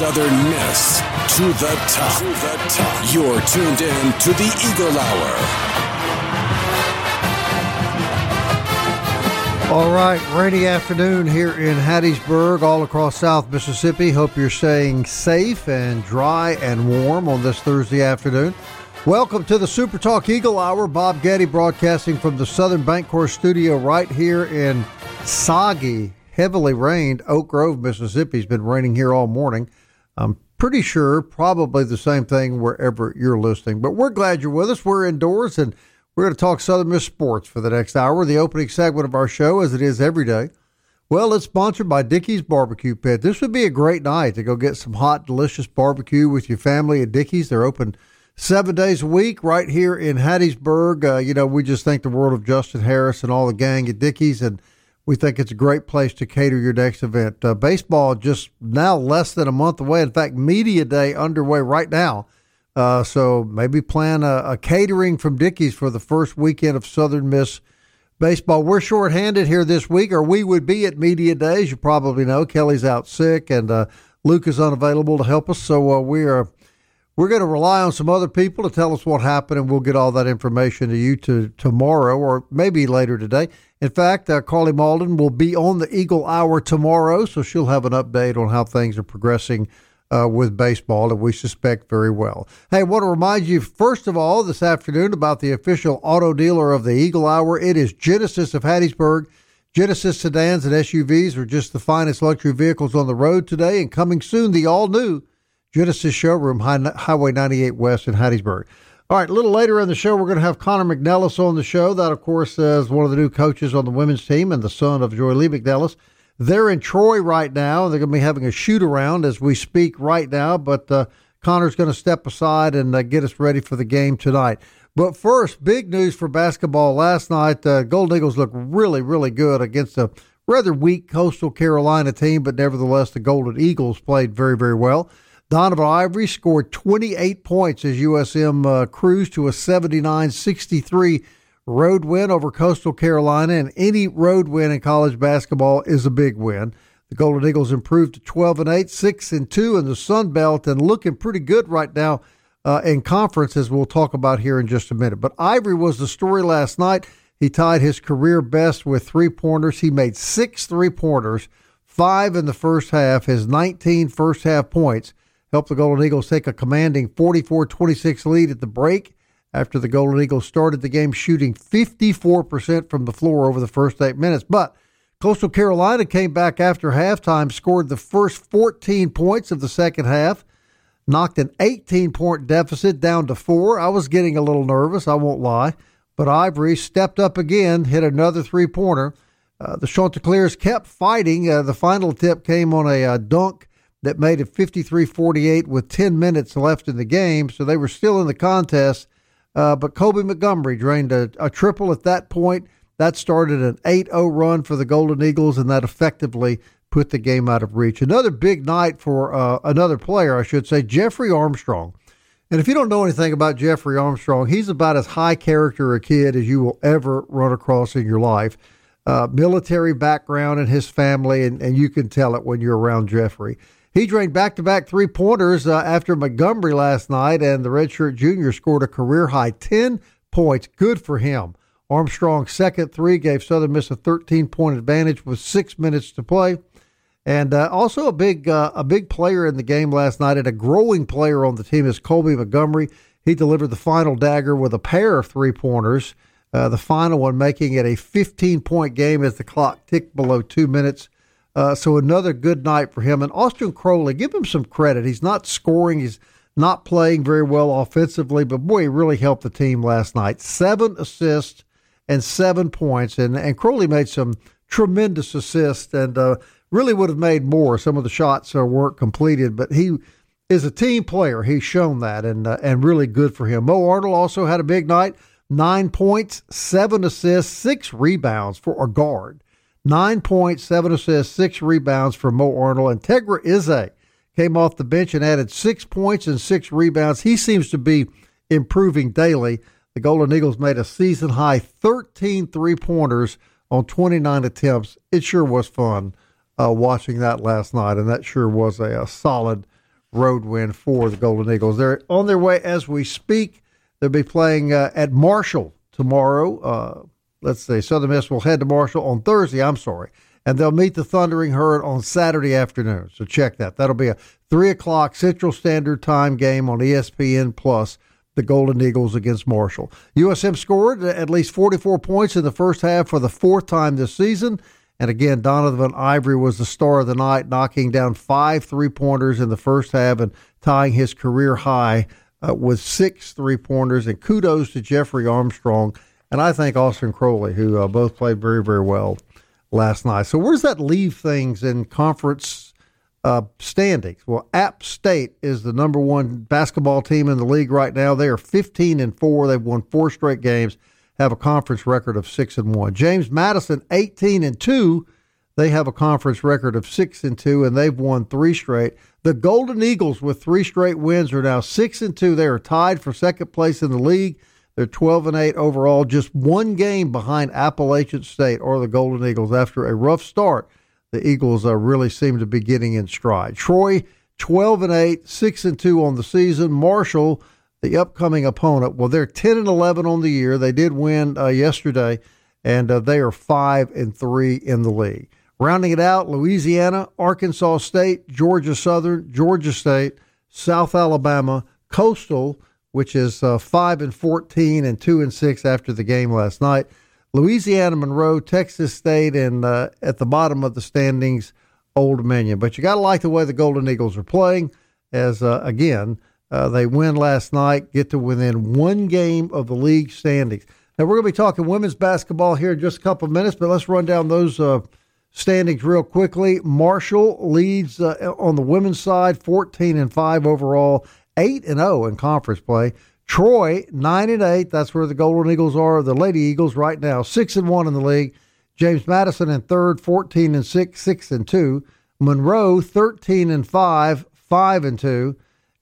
Southern Miss to the top. To the top. You're tuned in to the Eagle Hour. All right, rainy afternoon here in Hattiesburg, all across South Mississippi. Hope you're staying safe and dry and warm on this Thursday afternoon. Welcome to the Super Talk Eagle Hour. Bob Getty broadcasting from the Southern Bancorp studio right here in soggy, heavily rained Oak Grove, Mississippi. It's been raining here all morning. I'm pretty sure probably the same thing wherever you're listening. But we're glad you're with us. We're indoors and we're going to talk Southern Miss sports for the next hour, the opening segment of our show, as it is every day. Well, it's sponsored by Dickey's Barbecue Pit. This would be a great night to go get some hot, delicious barbecue with your family at Dickey's. They're open seven days a week right here in Hattiesburg. Uh, you know, we just thank the world of Justin Harris and all the gang at Dickey's and we think it's a great place to cater your next event. Uh, baseball just now less than a month away. In fact, media day underway right now. Uh, so maybe plan a, a, catering from Dickey's for the first weekend of Southern Miss baseball. We're shorthanded here this week, or we would be at media days. You probably know Kelly's out sick and uh, Luke is unavailable to help us. So uh, we are we're going to rely on some other people to tell us what happened, and we'll get all that information to you to tomorrow or maybe later today. In fact, uh, Carly Malden will be on the Eagle Hour tomorrow, so she'll have an update on how things are progressing uh, with baseball, and we suspect very well. Hey, I want to remind you, first of all, this afternoon about the official auto dealer of the Eagle Hour. It is Genesis of Hattiesburg. Genesis sedans and SUVs are just the finest luxury vehicles on the road today, and coming soon, the all new Genesis showroom, Highway 98 West in Hattiesburg. All right, a little later in the show, we're going to have Connor McNelis on the show. That, of course, is one of the new coaches on the women's team and the son of Joye Lee McNelis. They're in Troy right now. They're going to be having a shoot around as we speak right now, but uh, Connor's going to step aside and uh, get us ready for the game tonight. But first, big news for basketball last night. Uh, Golden Eagles looked really, really good against a rather weak Coastal Carolina team, but nevertheless, the Golden Eagles played very, very well. Donovan Ivory scored 28 points as USM uh, cruised to a 79 63 road win over Coastal Carolina, and any road win in college basketball is a big win. The Golden Eagles improved to 12 and 8, 6 and 2 in the Sun Belt, and looking pretty good right now uh, in conference, as we'll talk about here in just a minute. But Ivory was the story last night. He tied his career best with three pointers. He made six three pointers, five in the first half, his 19 first half points helped the Golden Eagles take a commanding 44 26 lead at the break after the Golden Eagles started the game shooting 54% from the floor over the first eight minutes. But Coastal Carolina came back after halftime, scored the first 14 points of the second half, knocked an 18 point deficit down to four. I was getting a little nervous, I won't lie. But Ivory stepped up again, hit another three pointer. Uh, the Chanticleers kept fighting. Uh, the final tip came on a uh, dunk that made it 53 48 with 10 minutes left in the game. So they were still in the contest. Uh, but Kobe Montgomery drained a, a, triple at that point. That started an 8 0 run for the Golden Eagles, and that effectively put the game out of reach. Another big night for uh, another player, I should say, Jeffrey Armstrong. And if you don't know anything about Jeffrey Armstrong, he's about as high character a kid as you will ever run across in your life. Uh, military background in his family, and, and you can tell it when you're around Jeffrey. He drained back to back three pointers uh, after Montgomery last night, and the redshirt junior scored a career high 10 points. Good for him Armstrong's second three gave Southern Miss a 13 point advantage with six minutes to play. And uh, also a big uh, a big player in the game last night and a growing player on the team is Colby Montgomery. He delivered the final dagger with a pair of three pointers. Uh, the final one making it a 15 point game as the clock ticked below two minutes. Uh, so another good night for him. And Austin Crowley, give him some credit. He's not scoring. He's not playing very well offensively, but boy, he really helped the team last night. Seven assists and seven points. And, and Crowley made some tremendous assists and uh, really would have made more. Some of the shots uh, weren't completed, but he is a team player. He's shown that and, uh, and really good for him. Mo Arnold also had a big night nine points, seven assists, six rebounds for a guard. Nine points, seven assists, six rebounds for Mo Arnold. And Tegra Ize came off the bench and added six points and six rebounds. He seems to be improving daily. The Golden Eagles made a season high 13 three pointers on 29 attempts. It sure was fun uh, watching that last night, and that sure was a, a solid road win for the Golden Eagles. They're on their way as we speak. They'll be playing uh, at Marshall tomorrow. Uh, let's see, Southern Miss will head to Marshall on Thursday. I'm sorry. And they'll meet the Thundering Herd on Saturday afternoon. So check that. That'll be a 3 o'clock Central Standard Time game on ESPN Plus the Golden Eagles against Marshall. USM scored at least 44 points in the first half for the fourth time this season. And again, Donovan Ivory was the star of the night, knocking down five three pointers in the first half and tying his career high uh, with six three pointers. And kudos to Jeffrey Armstrong and I think Austin Crowley, who uh, both played very, very well last night. So, where does that leave things in conference uh, standings? Well, App State is the number one basketball team in the league right now. They are 15 and four. They've won four straight games, have a conference record of six and one. James Madison, 18 and two. They have a conference record of six and two, and they've won three straight. The Golden Eagles, with three straight wins, are now six and two. They are tied for second place in the league. They're 12 and 8 overall, just one game behind Appalachian State or the Golden Eagles. After a rough start, the Eagles uh, really seem to be getting in stride. Troy, 12 and 8, 6 and 2 on the season. Marshall, the upcoming opponent, well, they're 10 and 11 on the year. They did win uh, yesterday, and uh, they are 5 and 3 in the league. Rounding it out, Louisiana, Arkansas State, Georgia Southern, Georgia State, South Alabama, Coastal, which is uh, five and fourteen and two and six after the game last night. Louisiana Monroe, Texas State, and uh, at the bottom of the standings, Old Dominion. But you got to like the way the Golden Eagles are playing. As uh, again, uh, they win last night, get to within one game of the league standings. Now we're going to be talking women's basketball here in just a couple of minutes, but let's run down those uh, standings real quickly. Marshall leads uh, on the women's side, fourteen and five overall 8 and 0 in conference play. Troy 9 and 8, that's where the Golden Eagles are, the Lady Eagles right now, 6 and 1 in the league. James Madison in third, 14 and 6, 6 and 2. Monroe 13 and 5, 5 and 2,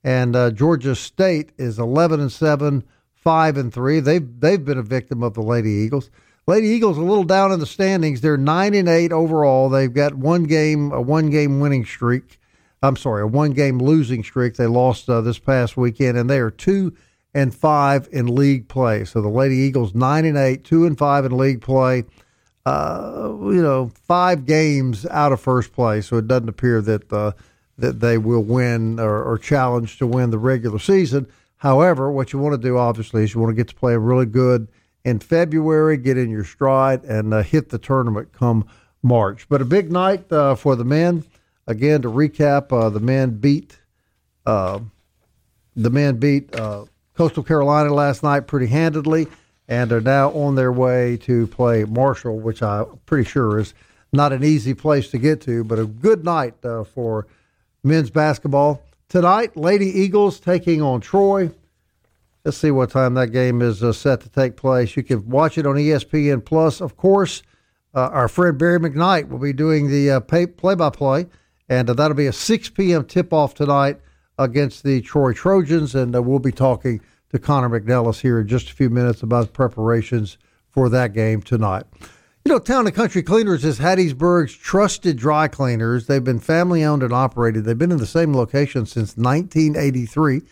and uh, Georgia State is 11 and 7, 5 and 3. They've they've been a victim of the Lady Eagles. Lady Eagles a little down in the standings. They're 9 and 8 overall. They've got one game a one game winning streak. I'm sorry, a one game losing streak. They lost uh, this past weekend, and they are two and five in league play. So the Lady Eagles nine and eight, two and five in league play. Uh, you know, five games out of first place. So it doesn't appear that uh, that they will win or, or challenge to win the regular season. However, what you want to do obviously is you want to get to play really good in February, get in your stride, and uh, hit the tournament come March. But a big night uh, for the men. Again, to recap, uh, the men beat uh, the men beat uh, Coastal Carolina last night pretty handedly, and are now on their way to play Marshall, which I'm pretty sure is not an easy place to get to, but a good night uh, for men's basketball tonight. Lady Eagles taking on Troy. Let's see what time that game is uh, set to take place. You can watch it on ESPN Plus, of course. Uh, our friend Barry McKnight will be doing the play by play and uh, that'll be a 6 p.m. tip off tonight against the Troy Trojans. And uh, we'll be talking to Connor McNelis here in just a few minutes about preparations for that game tonight. You know, Town and Country Cleaners is Hattiesburg's trusted dry cleaners. They've been family owned and operated. They've been in the same location since 1983.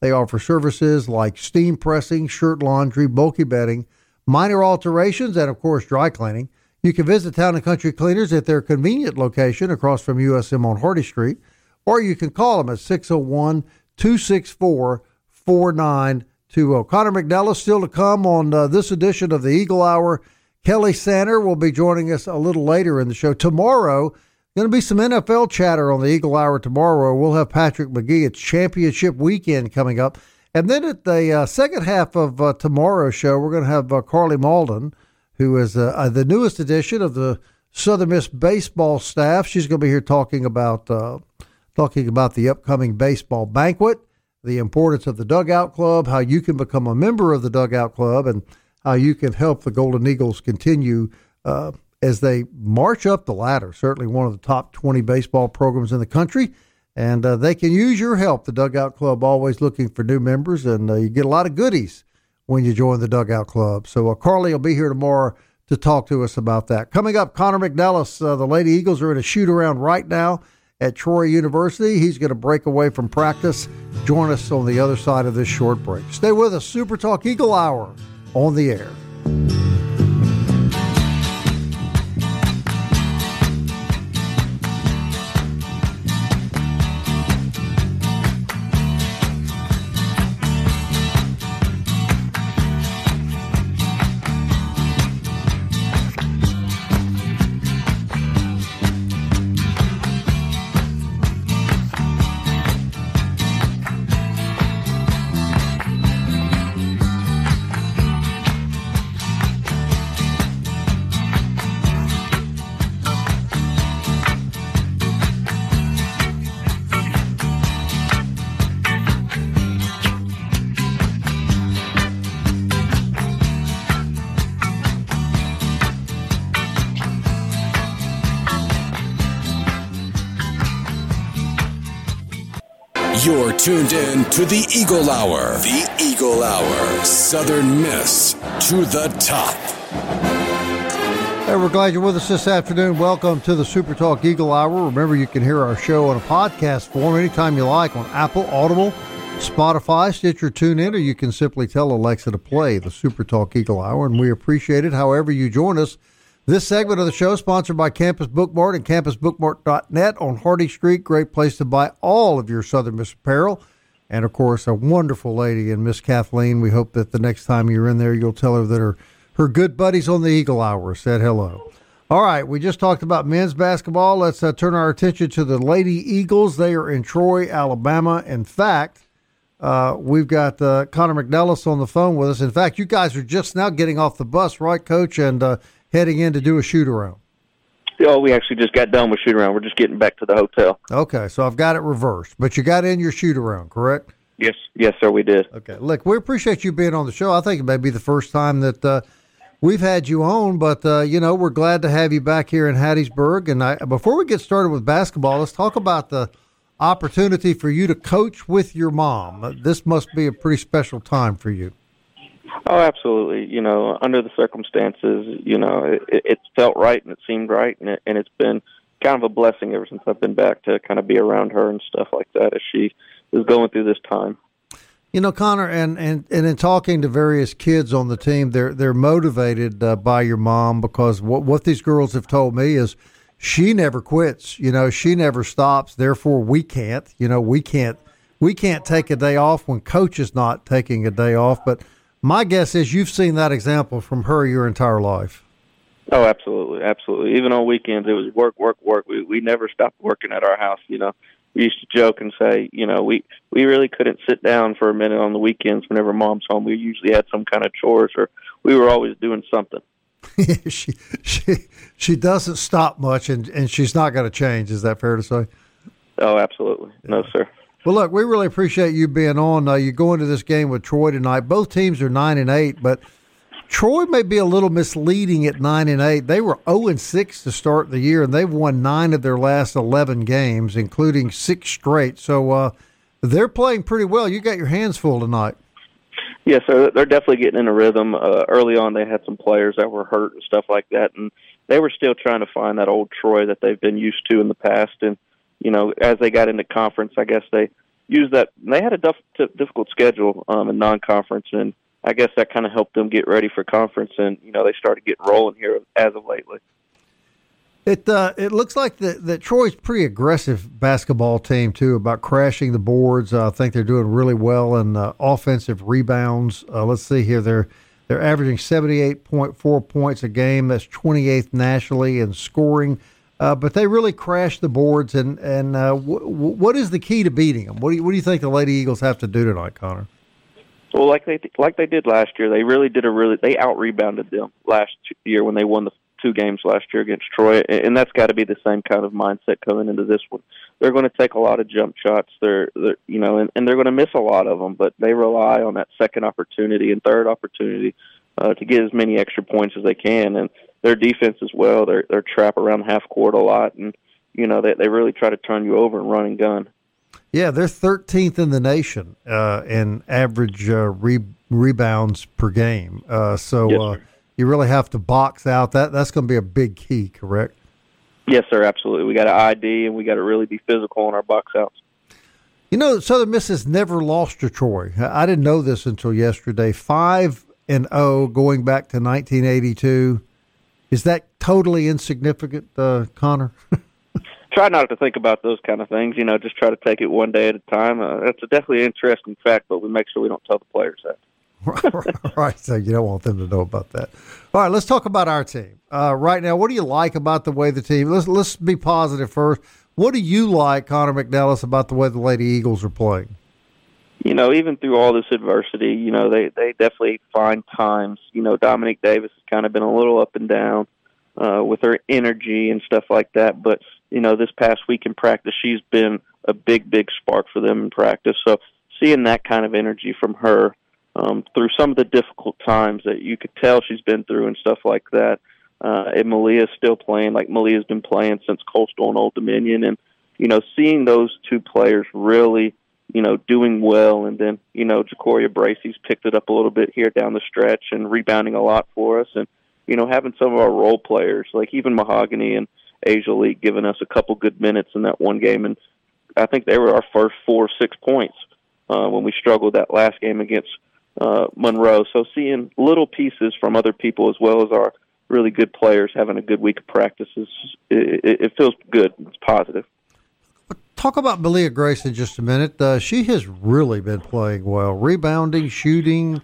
They offer services like steam pressing, shirt laundry, bulky bedding, minor alterations, and of course, dry cleaning. You can visit Town and Country Cleaners at their convenient location across from USM on Hardy Street, or you can call them at 601 264 4920. Connor McNelis still to come on uh, this edition of the Eagle Hour. Kelly Sander will be joining us a little later in the show. Tomorrow, going to be some NFL chatter on the Eagle Hour tomorrow. We'll have Patrick McGee. It's championship weekend coming up. And then at the uh, second half of uh, tomorrow's show, we're going to have uh, Carly Malden, who is uh, uh, the newest addition of the Southern Miss baseball staff. She's going to be here talking about uh, talking about the upcoming baseball banquet, the importance of the Dugout Club, how you can become a member of the Dugout Club, and how you can help the Golden Eagles continue uh, as they march up the ladder. Certainly one of the top 20 baseball programs in the country. And uh, they can use your help. The Dugout Club always looking for new members, and uh, you get a lot of goodies when you join the Dugout Club. So uh, Carly will be here tomorrow to talk to us about that. Coming up, Connor McNelis, uh, the Lady Eagles are in a shoot around right now at Troy University. He's going to break away from practice. Join us on the other side of this short break. Stay with us. Super Talk Eagle Hour on the air. You're tuned in to the Eagle Hour. The Eagle Hour. Southern Miss to the top. Hey, we're glad you're with us this afternoon. Welcome to the Super Talk Eagle Hour. Remember, you can hear our show on a podcast form anytime you like on Apple, Audible, Spotify, Stitcher, TuneIn, or you can simply tell Alexa to play the Super Talk Eagle Hour, and we appreciate it however you join us. This segment of the show sponsored by Campus Bookmart and campusbookmart.net on Hardy Street. Great place to buy all of your Southern Miss apparel. And of course, a wonderful lady in Miss Kathleen. We hope that the next time you're in there, you'll tell her that her, her good buddies on the Eagle Hour said hello. All right, we just talked about men's basketball. Let's uh, turn our attention to the Lady Eagles. They are in Troy, Alabama. In fact, uh, we've got uh, Connor McNelis on the phone with us. In fact, you guys are just now getting off the bus, right, Coach? And uh, heading in to do a shoot around? Oh, we actually just got done with shoot around. We're just getting back to the hotel. Okay, so I've got it reversed, but you got in your shoot around, correct? Yes, yes, sir, we did. Okay, look, we appreciate you being on the show. I think it may be the first time that uh, we've had you on, but uh, you know we're glad to have you back here in Hattiesburg. And I, before we get started with basketball, let's talk about the opportunity for you to coach with your mom. This must be a pretty special time for you. Oh, absolutely. You know, under the circumstances, you know, it, it felt right and it seemed right, and, it, and it's been kind of a blessing ever since I've been back to kind of be around her and stuff like that as she is going through this time. You know, Connor, and, and, and in talking to various kids on the team, they're they're motivated uh, by your mom because what what these girls have told me is she never quits. You know, she never stops. Therefore, we can't. You know, we can't we can't take a day off when coach is not taking a day off. But my guess is you've seen that example from her your entire life. Oh, absolutely, absolutely. Even on weekends, it was work, work, work. We we never stopped working at our house. You know, we used to joke and say, you know, we we really couldn't sit down for a minute on the weekends whenever mom's home. We usually had some kind of chores, or we were always doing something. she she she doesn't stop much, and and she's not going to change. Is that fair to say? Oh, absolutely. No, sir. Well, look, we really appreciate you being on. Uh, you go into this game with Troy tonight. Both teams are nine and eight, but Troy may be a little misleading at nine and eight. They were zero and six to start the year, and they've won nine of their last eleven games, including six straight. So uh, they're playing pretty well. You got your hands full tonight. Yeah, so they're definitely getting in a rhythm. Uh, early on, they had some players that were hurt and stuff like that, and they were still trying to find that old Troy that they've been used to in the past. And you know, as they got into conference, I guess they used that. They had a diff- difficult schedule um, in non-conference, and I guess that kind of helped them get ready for conference, and you know they started getting rolling here as of lately. It uh, it looks like that that Troy's pretty aggressive basketball team too about crashing the boards. Uh, I think they're doing really well in uh, offensive rebounds. Uh, let's see here, they're they're averaging seventy eight point four points a game. That's twenty eighth nationally in scoring. Uh, but they really crashed the boards. And and uh, w- w- what is the key to beating them? What do you, what do you think the Lady Eagles have to do tonight, Connor? Well, like they like they did last year, they really did a really they out rebounded them last year when they won the two games last year against Troy, and that's got to be the same kind of mindset coming into this one. They're going to take a lot of jump shots. They're, they're you know, and, and they're going to miss a lot of them, but they rely on that second opportunity and third opportunity uh, to get as many extra points as they can. And their defense as well, they're they're trap around half court a lot, and you know they they really try to turn you over and run and gun. Yeah, they're 13th in the nation uh, in average uh, re- rebounds per game. Uh, so yes, you really have to box out that. That's going to be a big key, correct? Yes, sir. Absolutely. We got to ID and we got to really be physical in our box outs. You know, Southern Miss has never lost to Troy. I didn't know this until yesterday. Five and zero oh going back to 1982. Is that totally insignificant, uh, Connor? try not to think about those kind of things. You know, just try to take it one day at a time. Uh, that's a definitely an interesting fact, but we make sure we don't tell the players that. right, so you don't want them to know about that. All right, let's talk about our team uh, right now. What do you like about the way the team? Let's let's be positive first. What do you like, Connor McNelis, about the way the Lady Eagles are playing? You know, even through all this adversity, you know they they definitely find times. You know, Dominique Davis has kind of been a little up and down uh, with her energy and stuff like that, but you know, this past week in practice, she's been a big, big spark for them in practice. So seeing that kind of energy from her um, through some of the difficult times that you could tell she's been through and stuff like that. Uh, and Malia's still playing like Malia's been playing since Coastal and Old Dominion, and you know, seeing those two players really, you know, doing well, and then you know, Jacoria Bracey's picked it up a little bit here down the stretch and rebounding a lot for us, and you know, having some of our role players like even Mahogany and Asia League giving us a couple good minutes in that one game, and I think they were our first four six points uh, when we struggled that last game against uh, Monroe. So seeing little pieces from other people as well as our really good players having a good week of practices, it, it feels good. It's positive. Talk about Malia Grace in just a minute. Uh, she has really been playing well, rebounding, shooting,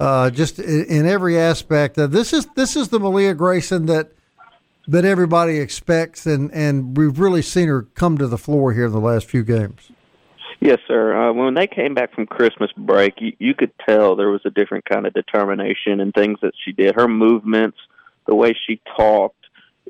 uh, just in, in, every aspect. Uh, this is this is the Malia Grayson that that everybody expects, and, and we've really seen her come to the floor here in the last few games. Yes, sir. Uh, when they came back from Christmas break, you, you could tell there was a different kind of determination and things that she did. Her movements, the way she talked,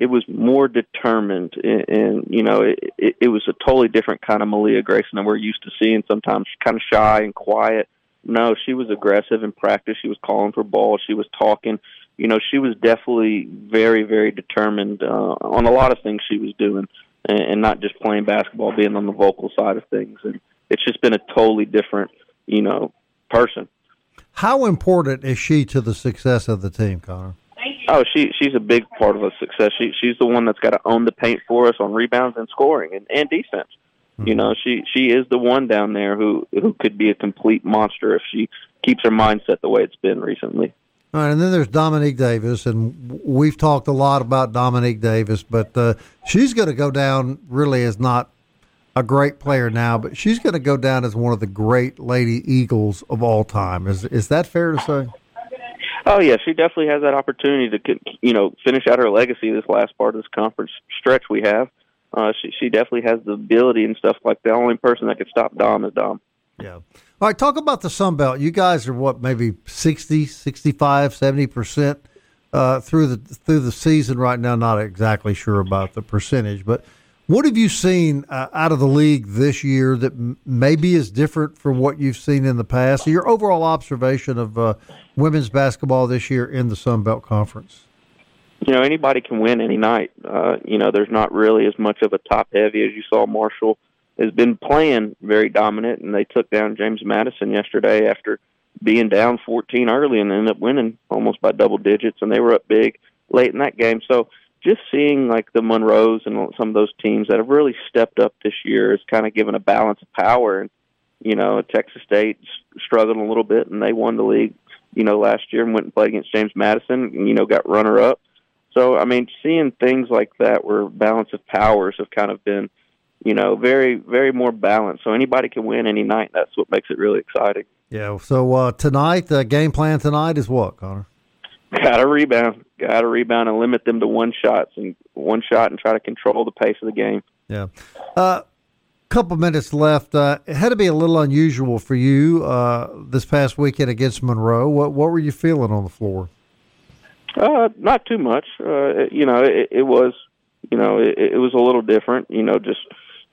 it was more determined, and, and you know, it, it, it was a totally different kind of Malia Grayson than we're used to seeing. Sometimes kind of shy and quiet. No, she was aggressive in practice. She was calling for balls. She was talking you know, she was definitely very, very determined uh, on a lot of things she was doing, and, and not just playing basketball, being on the vocal side of things. And it's just been a totally different, you know, person. How important is she to the success of the team, Connor? Oh, she she's a big part of the success. She she's the one that's got to own the paint for us on rebounds and scoring and, and defense. Mm-hmm. You know, she she is the one down there who who could be a complete monster if she keeps her mindset the way it's been recently. All right, and then there's Dominique Davis, and we've talked a lot about Dominique Davis, but uh, she's going to go down really as not a great player now, but she's going to go down as one of the great Lady Eagles of all time. Is is that fair to say? Oh yeah, she definitely has that opportunity to you know finish out her legacy this last part of this conference stretch we have. Uh, she she definitely has the ability and stuff like. The only person that could stop Dom is Dom. Yeah. All right, talk about the Sun Belt. You guys are what, maybe 60, 65, 70% uh, through the through the season right now. Not exactly sure about the percentage, but what have you seen uh, out of the league this year that m- maybe is different from what you've seen in the past? Your overall observation of uh, women's basketball this year in the Sun Belt Conference? You know, anybody can win any night. Uh, you know, there's not really as much of a top heavy as you saw Marshall – has been playing very dominant, and they took down James Madison yesterday after being down 14 early and ended up winning almost by double digits, and they were up big late in that game. So just seeing like the Monroes and some of those teams that have really stepped up this year has kind of given a balance of power. And you know, Texas State struggled a little bit, and they won the league you know, last year and went and played against James Madison, and you know, got runner up. So I mean, seeing things like that where balance of powers have kind of been, you know, very very more balanced. So anybody can win any night. That's what makes it really exciting. Yeah. So uh, tonight, the game plan tonight is what, Connor? Got to rebound. Got to rebound and limit them to one shots and one shot and try to control the pace of the game. Yeah. Uh, couple minutes left. Uh, it had to be a little unusual for you uh, this past weekend against Monroe. What what were you feeling on the floor? Uh, not too much. Uh, you know, it, it was, you know, it, it was a little different. You know, just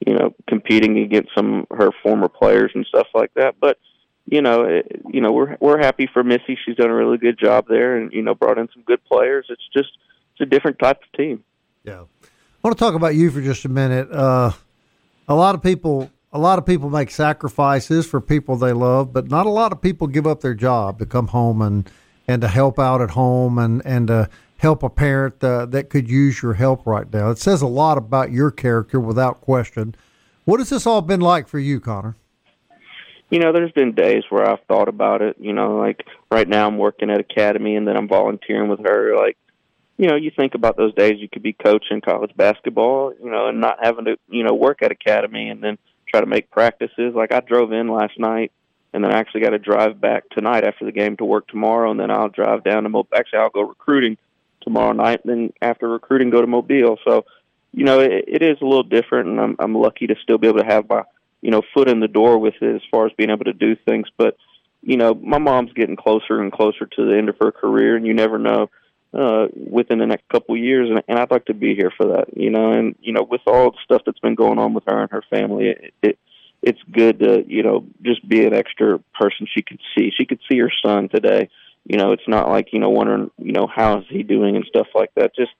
you know, competing against some her former players and stuff like that. But you know, it, you know, we're we're happy for Missy. She's done a really good job there, and you know, brought in some good players. It's just it's a different type of team. Yeah, I want to talk about you for just a minute. Uh, a lot of people, a lot of people make sacrifices for people they love, but not a lot of people give up their job to come home and and to help out at home and and to help a parent uh, that could use your help right now. It says a lot about your character, without question. What has this all been like for you, Connor? You know, there's been days where I've thought about it. You know, like right now I'm working at Academy and then I'm volunteering with her. Like, you know, you think about those days you could be coaching college basketball, you know, and not having to, you know, work at Academy and then try to make practices. Like I drove in last night and then I actually got to drive back tonight after the game to work tomorrow and then I'll drive down to Mobile. Actually, I'll go recruiting tomorrow night and then after recruiting go to Mobile. So, you know, it, it is a little different and I'm, I'm lucky to still be able to have my you know foot in the door with it as far as being able to do things. But you know, my mom's getting closer and closer to the end of her career, and you never know uh, within the next couple of years. And, and I'd like to be here for that. You know, and you know, with all the stuff that's been going on with her and her family, it, it it's good to you know just be an extra person she could see. She could see her son today. You know, it's not like you know wondering you know how is he doing and stuff like that. Just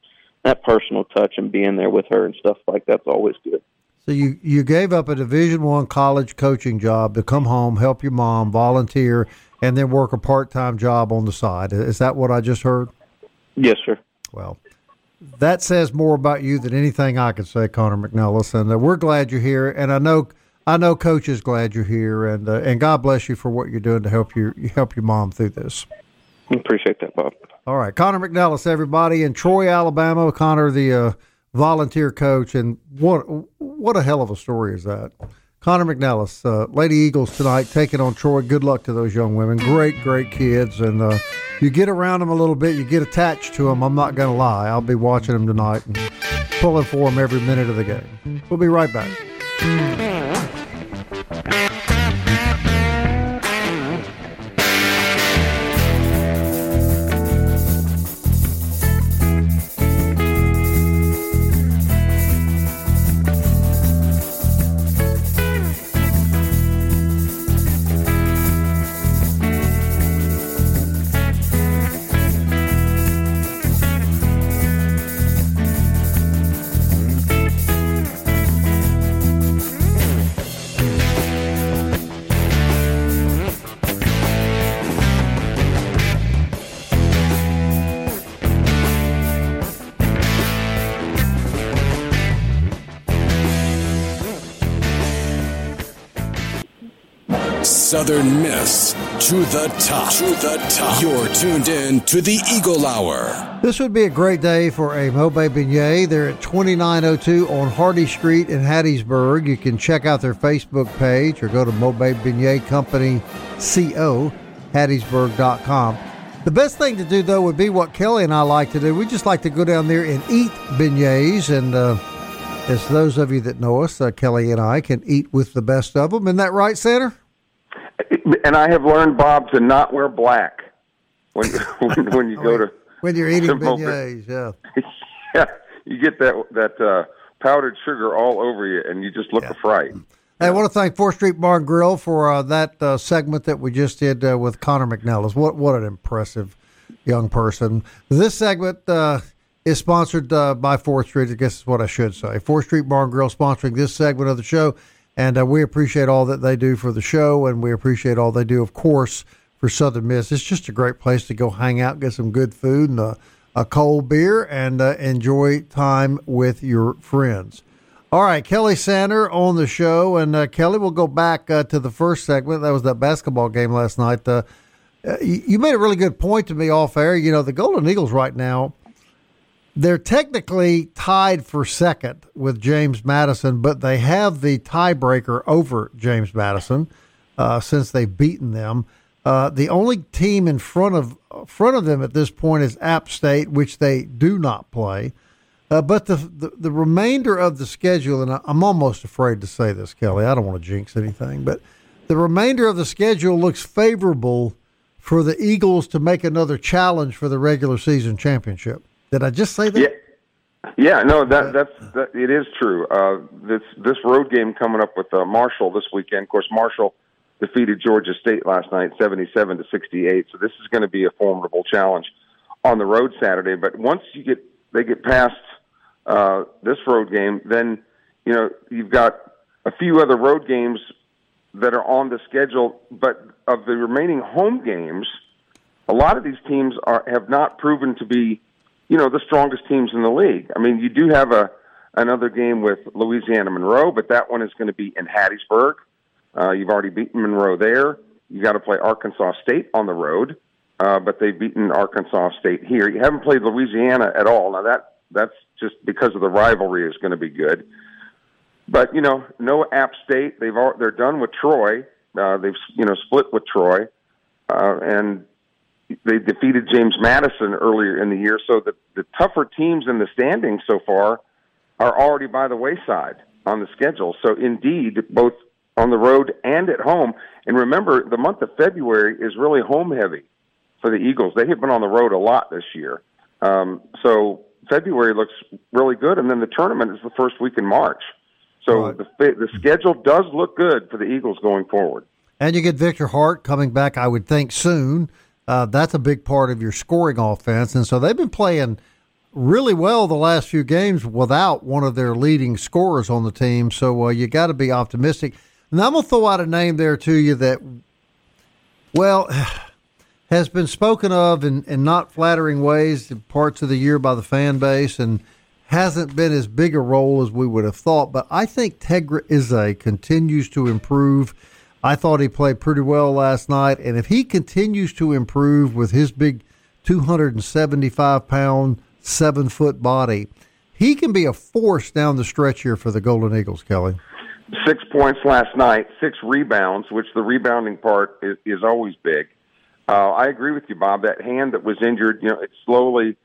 that personal touch and being there with her and stuff like that's always good. So you, you gave up a Division One college coaching job to come home, help your mom, volunteer, and then work a part time job on the side. Is that what I just heard? Yes, sir. Well, that says more about you than anything I could say, Connor McNelis. And uh, we're glad you're here, and I know I know Coach is glad you're here, and uh, and God bless you for what you're doing to help your help your mom through this. Appreciate that, Bob. All right, Connor McNelis, everybody in Troy, Alabama. Connor, the uh, volunteer coach, and what what a hell of a story is that? Connor McNelis, uh, Lady Eagles tonight taking on Troy. Good luck to those young women. Great, great kids, and uh, you get around them a little bit, you get attached to them. I'm not going to lie. I'll be watching them tonight and pulling for them every minute of the game. We'll be right back. Southern Miss to the top. To the top. You're tuned in to the Eagle Hour. This would be a great day for a Mobe Beignet. They're at 2902 on Hardy Street in Hattiesburg. You can check out their Facebook page or go to Mobe Beignet Company CO, Hattiesburg.com. The best thing to do, though, would be what Kelly and I like to do. We just like to go down there and eat beignets. And uh, as those of you that know us, uh, Kelly and I can eat with the best of them. Isn't that right, Senator? And I have learned, Bob, to not wear black when when, when you go to when you're eating beignets. Yeah, yeah, you get that that uh, powdered sugar all over you, and you just look yeah. a fright. Hey, I want to thank Fourth Street Bar and Grill for uh, that uh, segment that we just did uh, with Connor McNelis. What what an impressive young person! This segment uh, is sponsored uh, by Fourth Street. I guess is what I should say. Fourth Street Bar and Grill sponsoring this segment of the show. And uh, we appreciate all that they do for the show, and we appreciate all they do, of course, for Southern Miss. It's just a great place to go hang out, get some good food and a, a cold beer, and uh, enjoy time with your friends. All right, Kelly Sander on the show, and uh, Kelly, we'll go back uh, to the first segment. That was that basketball game last night. Uh, uh, you made a really good point to me off air. You know, the Golden Eagles right now, they're technically tied for second with James Madison, but they have the tiebreaker over James Madison uh, since they've beaten them. Uh, the only team in front of front of them at this point is App State, which they do not play. Uh, but the, the, the remainder of the schedule, and I'm almost afraid to say this, Kelly. I don't want to jinx anything, but the remainder of the schedule looks favorable for the Eagles to make another challenge for the regular season championship. Did I just say that? Yeah, yeah. No, that that's that, it is true. Uh, this this road game coming up with uh, Marshall this weekend. Of course, Marshall defeated Georgia State last night, seventy-seven to sixty-eight. So this is going to be a formidable challenge on the road Saturday. But once you get they get past uh, this road game, then you know you've got a few other road games that are on the schedule. But of the remaining home games, a lot of these teams are have not proven to be, you know, the strongest teams in the league. I mean, you do have a another game with Louisiana Monroe, but that one is going to be in Hattiesburg. Uh, you've already beaten Monroe there. You got to play Arkansas State on the road, uh, but they've beaten Arkansas State here. You haven't played Louisiana at all. Now that that's just because of the rivalry is going to be good. But you know, no App State. They've all, they're done with Troy. Uh, they've you know split with Troy, uh, and they defeated James Madison earlier in the year. So the the tougher teams in the standings so far are already by the wayside on the schedule. So indeed, both on the road and at home. And remember, the month of February is really home heavy for the Eagles. They have been on the road a lot this year. Um, so February looks really good, and then the tournament is the first week in March. So right. the the schedule does look good for the Eagles going forward. And you get Victor Hart coming back, I would think soon. Uh, that's a big part of your scoring offense, and so they've been playing really well the last few games without one of their leading scorers on the team. So uh, you got to be optimistic. And I'm gonna throw out a name there to you that, well. has been spoken of in, in not flattering ways in parts of the year by the fan base and hasn't been as big a role as we would have thought. But I think Tegra Ize continues to improve. I thought he played pretty well last night. And if he continues to improve with his big 275 pound, seven foot body, he can be a force down the stretch here for the Golden Eagles, Kelly. Six points last night, six rebounds, which the rebounding part is, is always big. Uh, I agree with you, Bob. That hand that was injured, you know, it's slowly.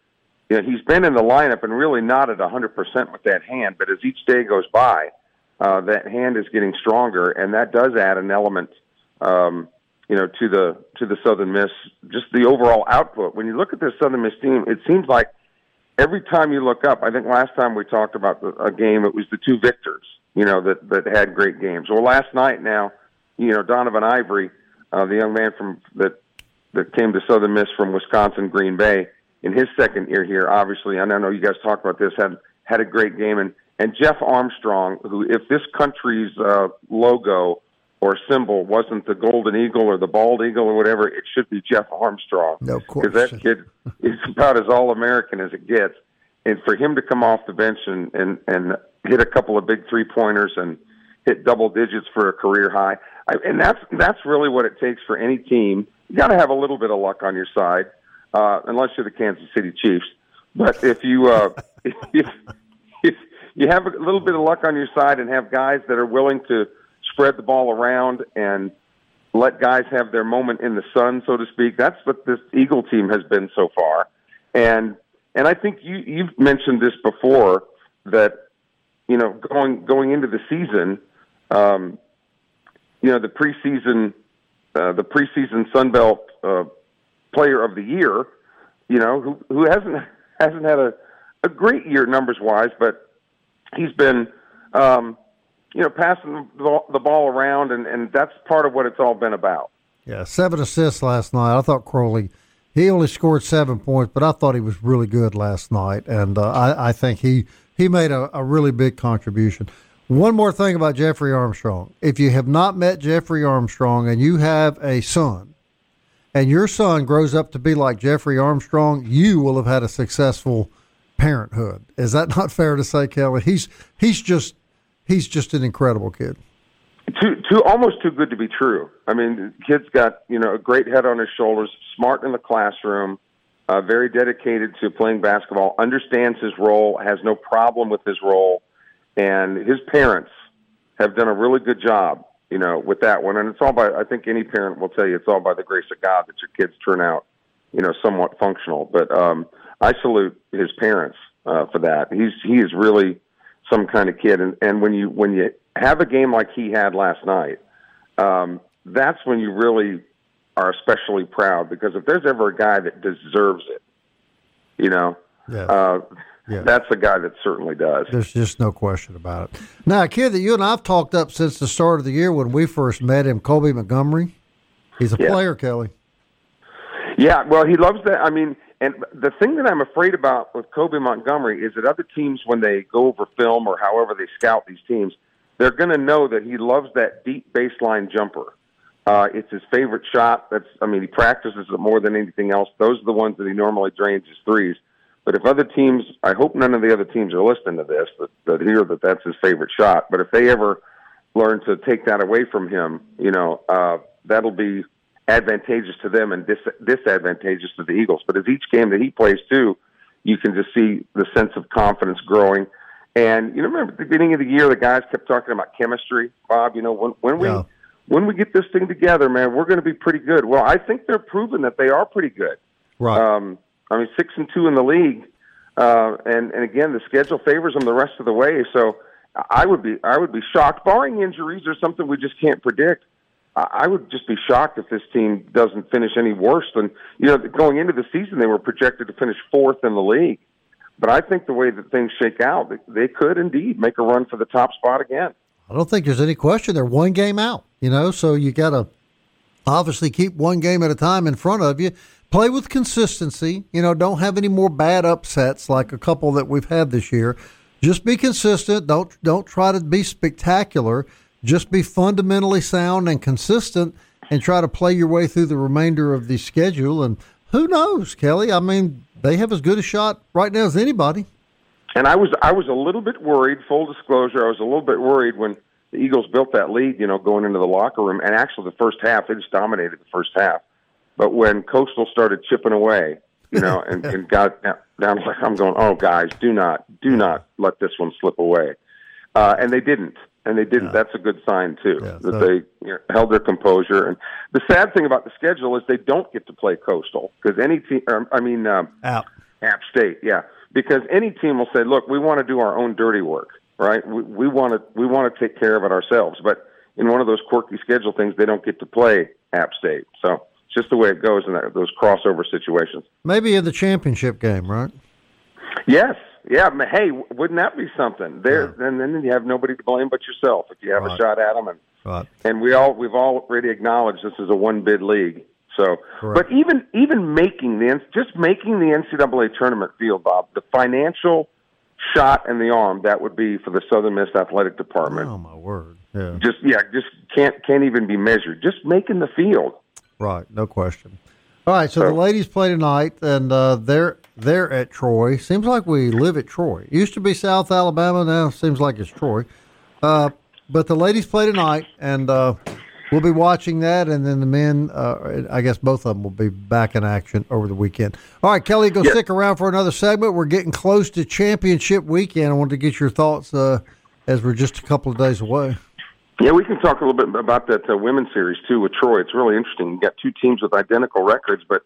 You know, he's been in the lineup and really not at 100% with that hand. But as each day goes by, uh, that hand is getting stronger, and that does add an element, um, you know, to the to the Southern Miss. Just the overall output. When you look at this Southern Miss team, it seems like every time you look up. I think last time we talked about the, a game, it was the two victors, you know, that that had great games. Well, last night now, you know, Donovan Ivory, uh, the young man from that that came to Southern Miss from Wisconsin Green Bay in his second year here. Obviously, I know you guys talked about this, had had a great game, and and Jeff Armstrong, who if this country's uh, logo or symbol wasn't the golden eagle or the bald eagle or whatever, it should be Jeff Armstrong. No of course. Because that kid is about as all American as it gets. And for him to come off the bench and, and, and hit a couple of big three pointers and hit double digits for a career high, I, and that's that's really what it takes for any team you got to have a little bit of luck on your side, uh, unless you're the Kansas City Chiefs. But if you uh, if, if you have a little bit of luck on your side and have guys that are willing to spread the ball around and let guys have their moment in the sun, so to speak. That's what this Eagle team has been so far. And and I think you you've mentioned this before that you know going going into the season, um, you know the preseason uh, the preseason Sun Belt uh, Player of the Year, you know, who who hasn't hasn't had a a great year numbers wise, but he's been, um, you know, passing the, ball around, and and that's part of what it's all been about. Yeah, seven assists last night. I thought Crowley. He only scored seven points, but I thought he was really good last night, and uh, I, I think he he made a, a really big contribution. One more thing about Jeffrey Armstrong. If you have not met Jeffrey Armstrong and you have a son, and your son grows up to be like Jeffrey Armstrong, you will have had a successful parenthood. Is that not fair to say, Kelly? He's he's just he's just an incredible kid. too too almost too good to be true. I mean, the kid's got you know a great head on his shoulders, smart in the classroom, uh, very dedicated to playing basketball, understands his role, has no problem with his role, and his parents have done a really good job, you know, with that one. And it's all by I think any parent will tell you it's all by the grace of God that your kids turn out, you know, somewhat functional. But um, I salute his parents uh, for that. He's he is really some kind of kid, and and when you when you have a game like he had last night, um, that's when you really are especially proud because if there's ever a guy that deserves it, you know, Yeah. uh, Yeah. that's a guy that certainly does. There's just no question about it. Now, a kid that you and I've talked up since the start of the year when we first met him, Colby Montgomery. He's a Yeah. player, Kelly. Yeah, well, he loves that. I mean, and the thing that I'm afraid about with Cobie Montgomery is that other teams, when they go over film or however they scout these teams, they're going to know that he loves that deep baseline jumper. Uh, it's his favorite shot. That's, I mean, he practices it more than anything else. Those are the ones that he normally drains his threes. But if other teams, I hope none of the other teams are listening to this, that, that hear that that's his favorite shot. But if they ever learn to take that away from him, you know, uh, that'll be advantageous to them and dis- disadvantageous to the Eagles. But as each game that he plays too, you can just see the sense of confidence growing. And you know, remember at the beginning of the year, the guys kept talking about chemistry. Bob, you know, when when we Yeah. when we get this thing together, man, we're going to be pretty good. Well, I think they're proving that they are pretty good. Right. Um, I mean, six and two in the league, uh, and and again, the schedule favors them the rest of the way. So I would be I would be shocked, barring injuries or something we just can't predict. I would just be shocked if this team doesn't finish any worse than you know. Going into the season, they were projected to finish fourth in the league, but I think the way that things shake out, they could indeed make a run for the top spot again. I don't think there's any question. They're one game out, you know, so you got to obviously keep one game at a time in front of you. Play with consistency. You know, don't have any more bad upsets like a couple that we've had this year. Just be consistent. Don't don't try to be spectacular. Just be fundamentally sound and consistent, and try to play your way through the remainder of the schedule. And who knows, Kelly? I mean, they have as good a shot right now as anybody. And I was I was a little bit worried. Full disclosure, I was a little bit worried when the Eagles built that lead. You know, going into the locker room, and actually the first half they just dominated the first half. But when Coastal started chipping away, you know, and, and got down, like I'm going, oh guys, do not do not let this one slip away. Uh, and they didn't, and they didn't. That's a good sign too Yeah, that so- they you know, held their composure. And the sad thing about the schedule is they don't get to play Coastal because any team, or, I mean. Um, Out. App State, yeah, because any team will say, "Look, we want to do our own dirty work, right? We, we want to we want to take care of it ourselves." But in one of those quirky schedule things, they don't get to play App State, so it's just the way it goes in that, those crossover situations. Maybe in the championship game, right? Yes, yeah. Hey, wouldn't that be something? There, and then you have nobody to blame but yourself if you have Right. a shot at them. And Right. and we all we've all already acknowledged this is a one bid league. So, Correct. but even even making the just making the NCAA tournament field, Bob, the financial shot in the arm that would be for the Southern Miss athletic department. Oh my word. Yeah. Just yeah, just can't can't even be measured. Just making the field. Right, no question. All right, so the ladies play tonight, and uh, they're they're at Troy. Seems like we live at Troy. It used to be South Alabama, now it seems like it's Troy. Uh, but the ladies play tonight, and uh, we'll be watching that, and then the men. Uh, I guess both of them will be back in action over the weekend. All right, Kelly, go stick around for another segment. We're getting close to championship weekend. I wanted to get your thoughts uh, as we're just a couple of days away. Yeah, we can talk a little bit about that uh, women's series too with Troy. It's really interesting. You got two teams with identical records, but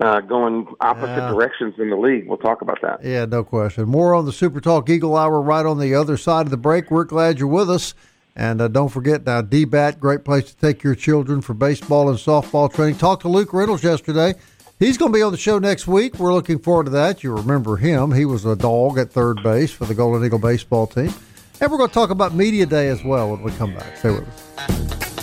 uh, going opposite Yeah. directions in the league. We'll talk about that. Yeah, no question. More on the Super Talk Eagle Hour right on the other side of the break. We're glad you're with us. And uh, don't forget now, DBAT, great place to take your children for baseball and softball training. Talked to Luke Reynolds yesterday. He's going to be on the show next week. We're looking forward to that. You remember him. He was a dog at third base for the Golden Eagle baseball team. And we're going to talk about Media Day as well when we come back. Stay with us.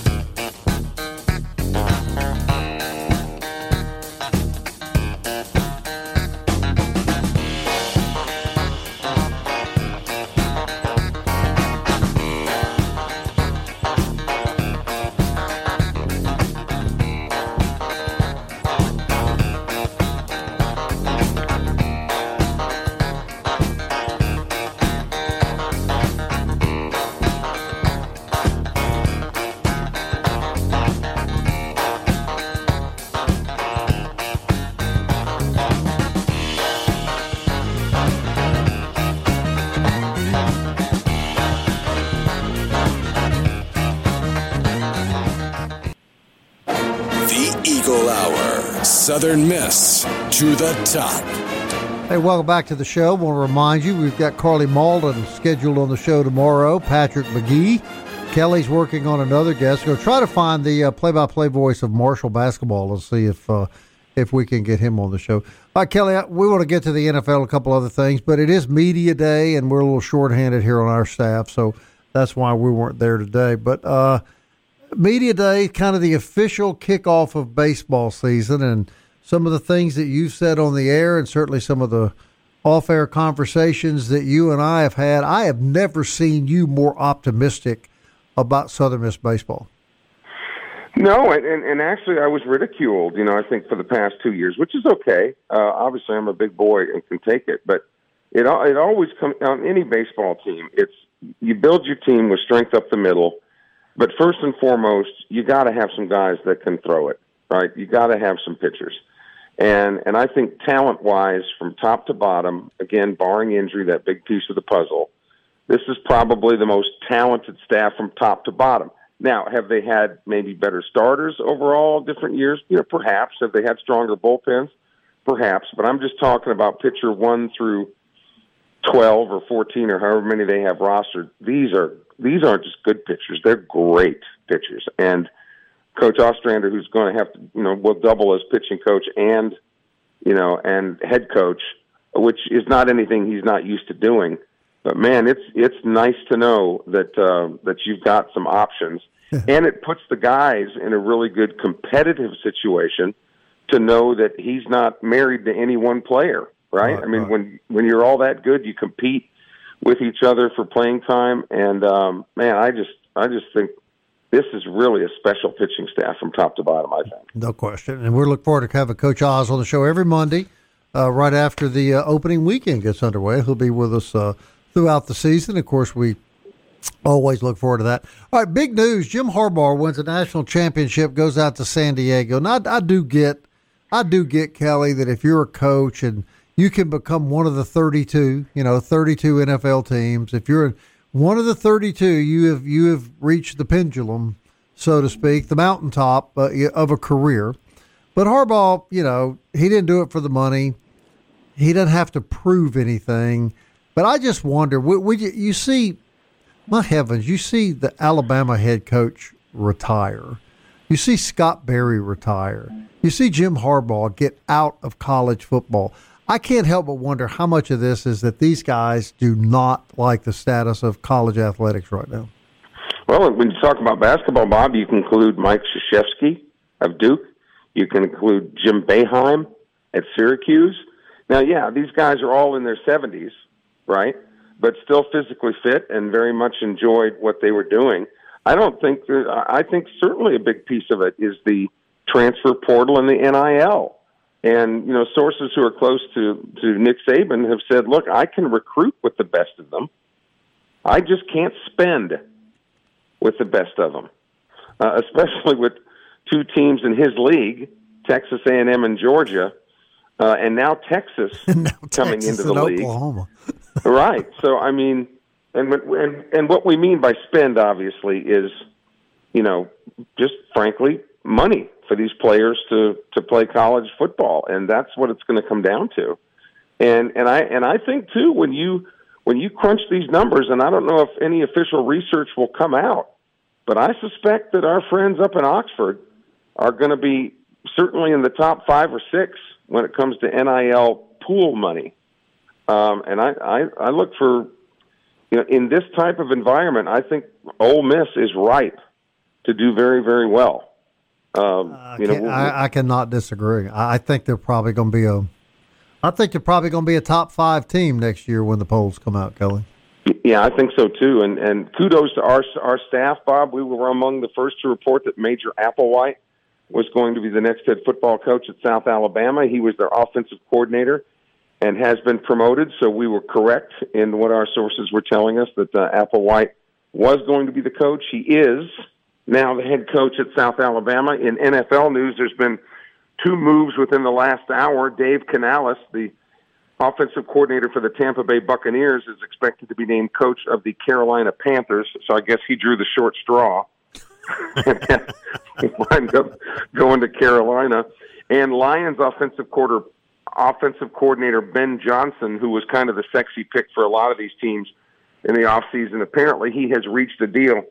Hey, welcome back to the show. I want to remind you we've got Carly Malden scheduled on the show tomorrow. Patrick McGee. Kelly's working on another guest. Go try to find the uh, play-by-play voice of Marshall basketball and see if uh, if we can get him on the show. All right, Kelly, we want to get to the NFL, a couple other things, but it is media day, and we're a little shorthanded here on our staff, so that's why we weren't there today. But uh, media day, kind of the official kickoff of baseball season, and some of the things that you've said on the air, and certainly some of the off-air conversations that you and I have had. I have never seen you more optimistic about Southern Miss baseball. No, and, and actually, I was ridiculed. You know, I think for the past two years, which is okay. Uh, obviously, I'm a big boy and can take it, but it it always comes on any baseball team. It's you build your team with strength up the middle, but first and foremost, you got to have some guys that can throw it. Right? You got to have some pitchers. And and I think talent wise, from top to bottom, again, barring injury, that big piece of the puzzle, this is probably the most talented staff from top to bottom. Now, have they had maybe better starters overall different years? You know, perhaps. Have they had stronger bullpens? Perhaps. But I'm just talking about pitcher one through twelve or fourteen or however many they have rostered. These are these aren't just good pitchers; they're great pitchers. And Coach Ostrander, who's going to have to, you know, will double as pitching coach and, you know, and head coach, which is not anything he's not used to doing. But man, it's it's nice to know that uh, that you've got some options, and it puts the guys in a really good competitive situation to know that he's not married to any one player. Right? right I mean, right. when when you're all that good, you compete with each other for playing time, and um, man, I just I just think this is really a special pitching staff from top to bottom. I think. No question, and we look forward to having Coach Oz on the show every Monday, uh, right after the uh, opening weekend gets underway. He'll be with us uh, throughout the season. Of course, we always look forward to that. All right, big news: Jim Harbaugh wins a national championship, goes out to San Diego. Now, I, I do get, I do get Kelly that if you're a coach and you can become one of the 32, you know, 32 NFL teams. If you're one of the 32, you have you have reached the pendulum, so to speak, the mountaintop uh, of a career. But Harbaugh, you know, he didn't do it for the money. He doesn't have to prove anything. But I just wonder, would you, you see, my heavens, you see the Alabama head coach retire. You see Scott Berry retire. You see Jim Harbaugh get out of college football. I can't help but wonder how much of this is that these guys do not like the status of college athletics right now. Well, when you talk about basketball, Bob, you can include Mike Krzyzewski of Duke. You can include Jim Boeheim at Syracuse. Now, yeah, these guys are all in their 70s, right? But still physically fit and very much enjoyed what they were doing. I don't think that, I think certainly a big piece of it is the transfer portal and the NIL. And you know, sources who are close to to Nick Saban have said, "Look, I can recruit with the best of them. I just can't spend with the best of them, uh, especially with two teams in his league, Texas A&M and Georgia, uh, and now Texas and now coming Texas into the league. Oklahoma. right. So I mean, and and and what we mean by spend, obviously, is you know, just frankly, money for these players to to play college football, and that's what it's going to come down to. And and I and I think too when you when you crunch these numbers, and I don't know if any official research will come out, but I suspect that our friends up in Oxford are going to be certainly in the top five or six when it comes to NIL pool money. Um, and I, I, I look for, you know, in this type of environment, I think Ole Miss is ripe to do very, very well. Um, you know, I, I, cannot disagree. I, I think they're probably going to be a. I think they're probably going to be a top five team next year when the polls come out, Kelly. Yeah, I think so too. And and kudos to our our staff, Bob. We were among the first to report that Major Applewhite was going to be the next head football coach at South Alabama. He was their offensive coordinator and has been promoted. So we were correct in what our sources were telling us that uh, Applewhite was going to be the coach. He is now the head coach at South Alabama. In NFL news, there's been two moves within the last hour. Dave Canales, the offensive coordinator for the Tampa Bay Buccaneers, is expected to be named coach of the Carolina Panthers. So I guess he drew the short straw and wind up going to Carolina. And Lions offensive quarter offensive coordinator Ben Johnson, who was kind of the sexy pick for a lot of these teams in the offseason, apparently he has reached a deal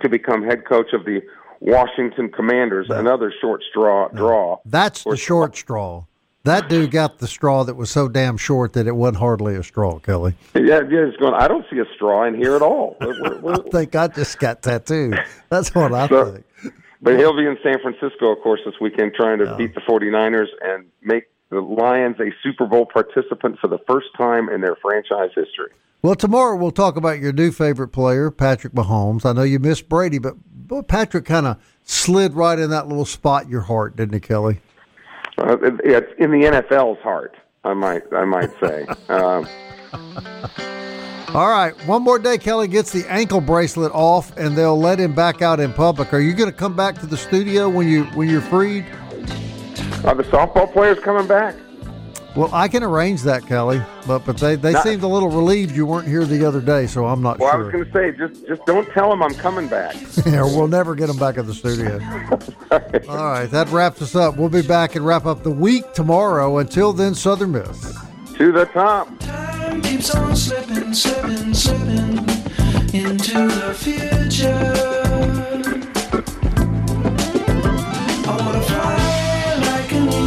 to become head coach of the Washington Commanders, another short straw draw. That's the short straw. That dude got the straw that was so damn short that it wasn't hardly a straw, Kelly. Yeah, yeah, he's going. I don't see a straw in here at all. We're, we're, I think I just got tattooed. That's what I so, think. But he'll be in San Francisco, of course, this weekend, trying to beat the 49ers and make the Lions a Super Bowl participant for the first time in their franchise history. Well, tomorrow we'll talk about your new favorite player, Patrick Mahomes. I know you miss Brady, but, but Patrick kind of slid right in that little spot in your heart, didn't he, Kelly? Uh, it's in the NFL's heart, I might I might say. um, all right, one more day. Kelly gets the ankle bracelet off, and they'll let him back out in public. Are you going to come back to the studio when you when you're freed? Are the softball players coming back? Well, I can arrange that, Kelly, but but they, they not, seemed a little relieved you weren't here the other day, so I'm not well, sure. Well, I was going to say, just just don't tell them I'm coming back. yeah, we'll never get them back in the studio. All right, that wraps us up. We'll be back and wrap up the week tomorrow. Until then, Southern Miss. To the top. Time keeps on slipping, slipping, slipping into the future.